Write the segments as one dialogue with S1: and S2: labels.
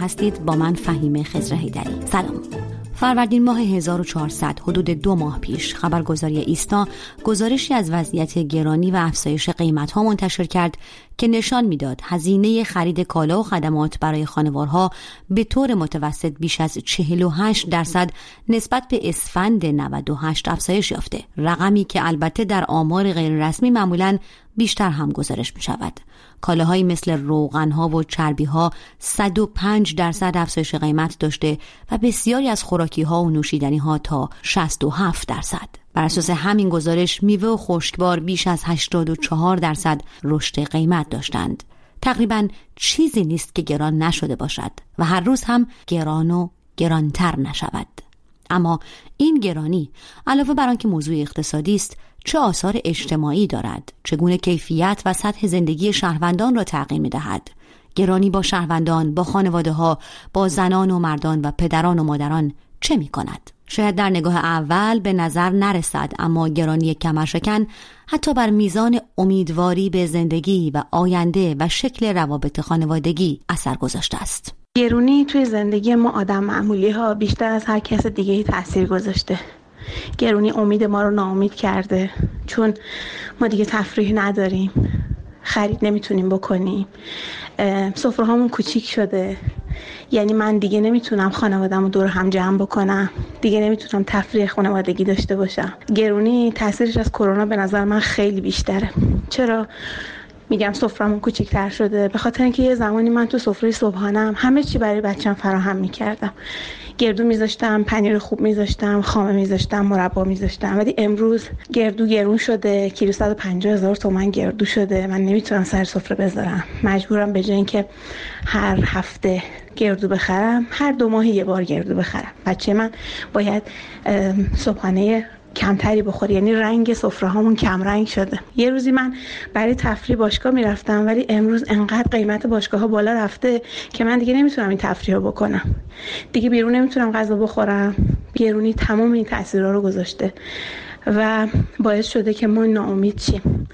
S1: هستید با من فهیم خزرهیدری سلام. فروردین ماه 1400 حدود دو ماه پیش خبرگزاری ایستا گزارشی از وضعیت گرانی و افزایش قیمت ها منتشر کرد که نشان می‌داد هزینه خرید کالا و خدمات برای خانوارها به طور متوسط بیش از 48 درصد نسبت به اسفند 98 افزایش یافته رقمی که البته در آمار غیررسمی معمولا بیشتر هم گزارش می شود. کالاهایی مثل روغن ها و چربی ها 105 درصد افزایش قیمت داشته و بسیاری از خوراکی ها و نوشیدنی ها تا 67 درصد. بر اساس همین گزارش میوه و خشکبار بیش از 84 درصد رشد قیمت داشتند. تقریبا چیزی نیست که گران نشده باشد و هر روز هم گران و گرانتر نشود. اما این گرانی علاوه بر آنکه موضوع اقتصادی است چه آثار اجتماعی دارد چگونه کیفیت و سطح زندگی شهروندان را تغییر می‌دهد گرانی با شهروندان با خانواده ها با زنان و مردان و پدران و مادران چه می کند؟ شاید در نگاه اول به نظر نرسد اما گرانی کمرشکن حتی بر میزان امیدواری به زندگی و آینده و شکل روابط خانوادگی اثر گذاشته است.
S2: گرونی توی زندگی ما آدم معمولی ها بیشتر از هر کس دیگه تاثیر گذاشته. گرونی امید ما رو ناامید کرده چون ما دیگه تفریح نداریم خرید نمی‌تونیم بکنیم سفره هامون کوچیک شده یعنی من دیگه نمی‌تونم خانوادم رو دور هم جمع بکنم. دیگه نمی‌تونم تفریح خانوادگی داشته باشم. گرونی تاثیرش از کرونا به نظر من خیلی بیشتره. چرا؟ میگم سفرمون کوچیکتر شده. به خاطر اینکه یه زمانی من تو سفره صبحانم همه چی برای بچم فراهم می‌کردم. گردو میذاشتم پنیر خوب میذاشتم خامه میذاشتم مربا میذاشتم. ولی امروز گردو گرون شده کیلو 150 هزار تومن گردو شده. من نمی‌تونم سر سفره بذارم. مجبورم به جای اینکه هر هفته گردو بخرم هر دو ماه یه بار گردو بخرم. بچه من باید صبحانه کمتری بخوری. یعنی رنگ سفره هامون کم رنگ شده. یه روزی من برای تفریح باشگاه می‌رفتم ولی امروز انقدر قیمت باشگاه ها بالا رفته که من دیگه نمی‌تونم این تفریح رو بکنم. دیگه بیرون نمی‌تونم غذا بخورم. گرونی تمام این تاثیرها رو گذاشته. و باعث شده که ما ناامید شیم.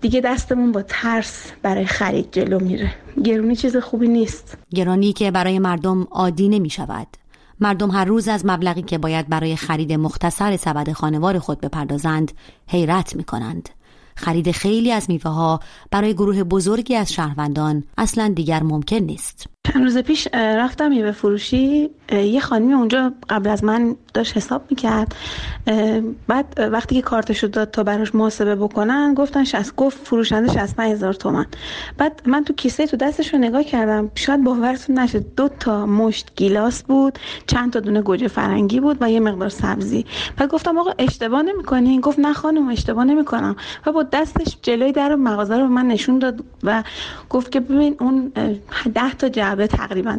S2: دیگه دستمون با ترس برای خرید جلو میره. گرونی چیز خوبی نیست.
S1: گرانی که برای مردم عادی نمی شود مردم هر روز از مبلغی که باید برای خرید مختصر سبد خانوار خود بپردازند حیرت می کنند. خرید خیلی از میوه ها برای گروه بزرگی از شهروندان اصلا دیگر ممکن نیست.
S2: چند روز پیش رفتم میوه فروشی. یه خانمی اونجا قبل از من داشت حساب می‌کرد. بعد وقتی که کارتشو داد تا براش محاسبه بکنن گفتن شست گفت فروشنده 65 هزار تومن. بعد من تو کیسه تو دستش رو نگاه کردم. شاید باورتون نشه دو تا مشت گیلاس بود چند تا دونه گوجه فرنگی بود و یه مقدار سبزی. بعد گفتم آقا اشتباه نمی‌کنین گفت نه خانم اشتباه نمی‌کنم. و با دستش جلوی در مغازه رو من نشون داد و گفت که ببین اون 10 تا جعبه تقریبا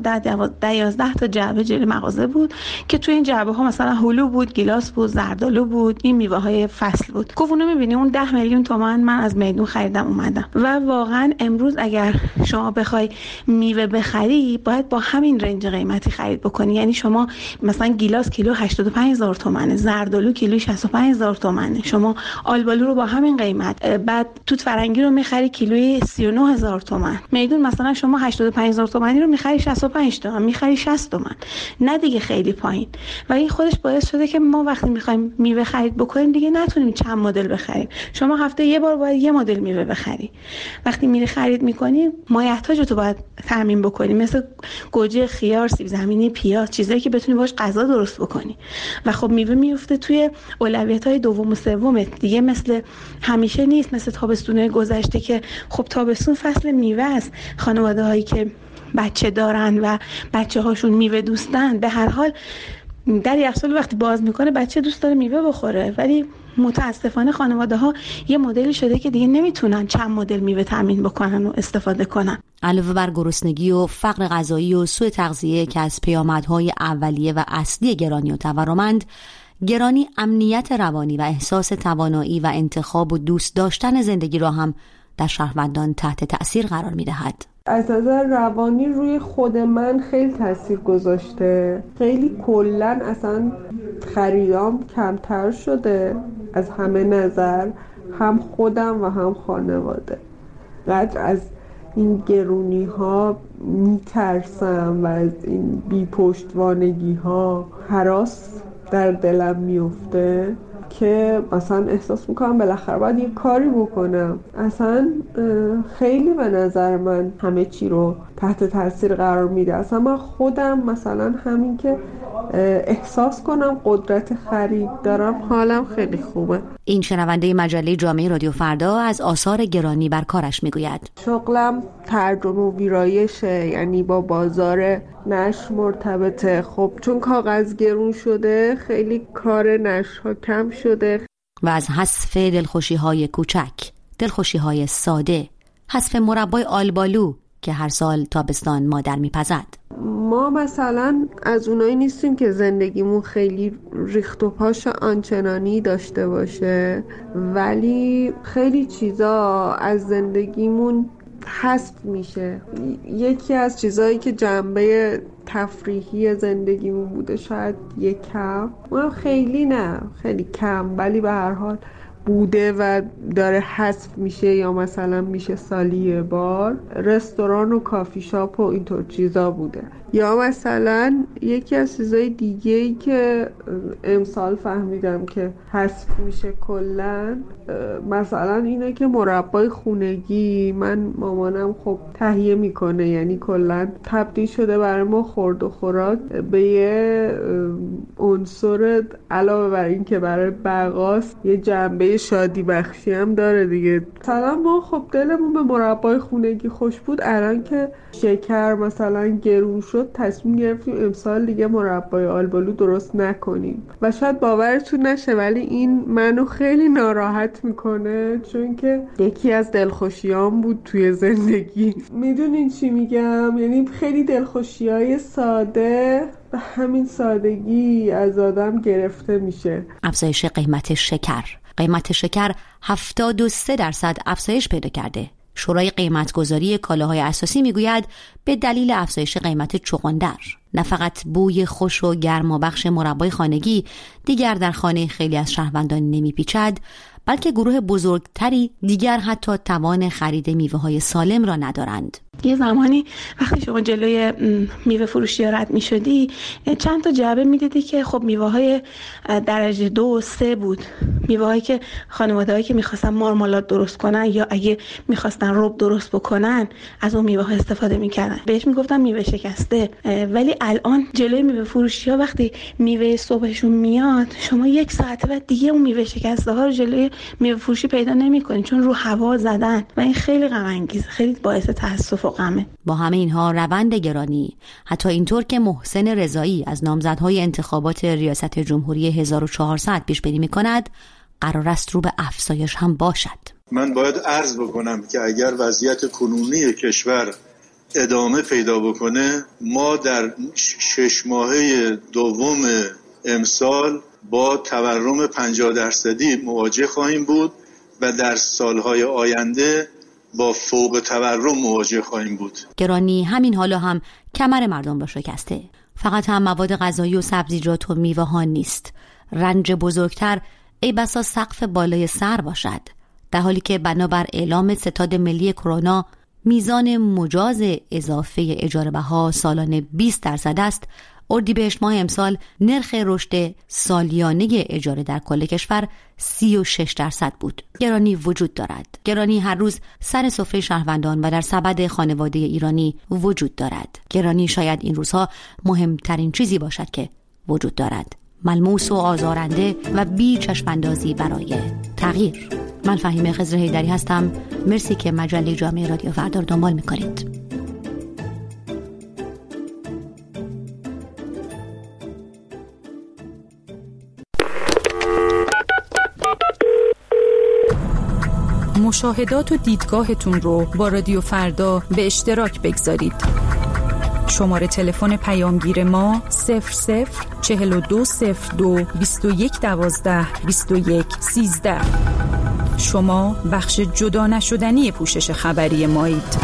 S2: 10 11 تا جعبه جلوی مغازه بود که تو این جعبه ها مثلا هلو بود گیلاس بود زردالو بود این میوه های فصل بود. گفت اونو می‌بینی اون 10 میلیون تومان من از میدون خریدم اومدم. و واقعا امروز اگر شما بخوای میوه بخری باید با همین رنج قیمتی خرید بکنی. یعنی شما مثلا گیلاس کیلو 85 هزار تومنه زردالو کیلو 65 هزار تومنه. شما آلبالو رو با همین قیمت. بعد توت فرنگی رو می‌خری کیلوی 39 هزار تومن. میدون مثلا شما 85 هزار تومانی رو می‌خری 65 تومن می‌خری 60 تومن نه دیگه خیلی پایین. و این خودش باعث شده که ما وقتی می‌خوایم میوه خرید بکنیم دیگه نتونیم چند مدل بخریم. شما هفته یه بار باید یه مدل میوه بخری. وقتی میری خرید می‌کنی مایحتاج تو باید تامین بکنی. مثل گوجه خیار سیب زمینی پیاز چیزایی که بتونی باش غذا درست بکنی. و خب میوه میفته توی اولویت های دوم و سوم دیگه مثل همیشه نیست. مثل تابستون گذشته که خب تابستون فصل میوه است. خانواده هایی که بچه دارن و بچه هاشون میوه دوستن. به هر حال در یخچال وقتی باز می‌کنه بچه دوست داره میوه بخوره. ولی متاسفانه خانواده ها یه مدلی شده که دیگه نمی‌تونن چند مدل میوه تامین بکنن و استفاده کنن.
S1: علاوه بر گرسنگی و فقر غذایی و سوء تغذیه که از پیامدهای اولیه و اصلی گرانی و تورمند گرانی امنیت روانی و احساس توانایی و انتخاب و دوست داشتن زندگی را هم در شهروندان تحت تأثیر قرار می دهد.
S3: از نظر روانی روی خود من خیلی تاثیر گذاشته. خیلی کلا اصلا خریدام کمتر شده از همه نظر هم خودم و هم خانواده. قدر از این گرونی ها میترسم و از این بی پشتوانگی ها حراس در دلم میفته که مثلا احساس می‌کنم بالاخره باید یه کاری بکنم. اصلا خیلی به نظر من همه چی رو تحت تاثیر قرار میده. اصلا من خودم مثلا همین که احساس کنم قدرت خرید دارم. حالم خیلی خوبه.
S1: این شنونده مجله جامعه رادیو فردا از آثار گرانی بر کارش می‌گوید.
S3: شغلم ترجمه و ویرایشه یعنی با بازار نشر مرتبطه. خب چون کاغذ گرون شده خیلی کار نشر ها کم شده.
S1: و از حذف دلخوشی های کوچک دلخوشی های ساده حذف مربای آلبالو که هر سال تابستان مادر میپزد.
S3: ما مثلا از اونایی نیستیم که زندگیمون خیلی ریخت و پاش آنچنانی داشته باشه. ولی خیلی چیزا از زندگیمون حذف میشه. یکی از چیزهایی که جنبه تفریحی زندگیمون بوده شاید یک کم خیلی نه خیلی کم ولی به هر حال بوده و داره حذف میشه یا مثلا میشه سالی بار رستوران و کافی شاپ و اینطور چیزا بوده. یا مثلا یکی از چیزای دیگه ای که امسال فهمیدم که حذف میشه کلا مثلا اینه که مربای خونگی من مامانم خب تهیه می‌کنه یعنی کلا تبدیل شده برای ما خورد و خوراک به یه عنصر علاوه بر این که برای بقاست یه جنبه شادی بخشی هم داره دیگه. مثلا ما خب دلمون به مربای خونگی خوش بود الان که شکر مثلا گرون شد تصمیم گرفتیم امسال دیگه مربای آلبالو درست نکنیم. و شاید باورتون نشه ولی این منو خیلی ناراحت می‌کنه چون که یکی از دلخوشیام بود توی زندگی. می‌دونین چی میگم؟ یعنی خیلی دلخوشی های ساده به همین سادگی از آدم گرفته میشه.
S1: افزایش قیمت شکر. قیمت شکر 73 درصد افزایش پیدا کرده. شورای قیمتگذاری کالاهای اساسی می‌گوید به دلیل افزایش قیمت چغندر. نه فقط بوی خوش و گرمابخش مربای خانگی دیگر در خانه خیلی از شهروندان نمیپیچد بلکه گروه بزرگتری دیگر حتی توان خرید میوه های سالم را ندارند.
S2: یه زمانی وقتی شما جلوی میوه فروشی رد می شدی چند تا جعبه می‌دیدی که خب میوه های درجه دو و سه بود. میوه هایی که خانواده هایی که می‌خواستن مارمالات درست کنن یا اگه می‌خواستن رب درست بکنن از اون میوه ها استفاده می‌کردن. بهش می‌گفتن میوه شکسته. ولی الان جلوی میوه فروشی ها وقتی میوه صبحشون میاد شما یک ساعت بعد دیگه اون میوه شکسته ها رو جلوی میوه فروشی پیدا نمی‌کنید چون رو هوا زدن و این خیلی غم خیلی باعث تاسف و غمه.
S1: با همه اینها روند گرانی. حتی اینطور که محسن رضایی از نامزدهای انتخابات ریاست جمهوری 1400 پیش بینی می‌کند قرار است رو به افزایش هم باشد.
S4: من باید عرض بکنم که اگر وضعیت کنونی کشور ادامه پیدا بکنه ما در شش ماهه دوم امسال با تورم 50 درصدی مواجه خواهیم بود و در سالهای آینده با فوق تورم مواجه خواهیم بود.
S1: گرانی همین حالا هم کمر مردم را شکسته. فقط هم مواد غذایی و سبزیجات و میوه ها نیست. رنج بزرگتر ای بسا سقف بالای سر باشد. در حالی که بنابر اعلام ستاد ملی کرونا میزان مجاز اضافه اجاره بها سالانه 20 درصد است اردیبهشت ماه امسال نرخ رشد سالیانه اجاره در کل کشور 36 درصد بود. گرانی وجود دارد. گرانی هر روز سر سفره شهروندان و در سبد خانواده ایرانی وجود دارد. گرانی شاید این روزها مهمترین چیزی باشد که وجود دارد. ملموس و آزارنده و بی چشماندازی برای تغییر. من فهیم خزر هیدری هستم. مرسی که مجله جامعه رادیو فردار دنبال می‌کنید.
S5: مشاهدات و دیدگاهتون رو با رادیو فردا به اشتراک بگذارید. شماره تلفن پیامگیر ما 00 4202 2112 21 13 شما بخش جدا نشدنی پوشش خبری مایید.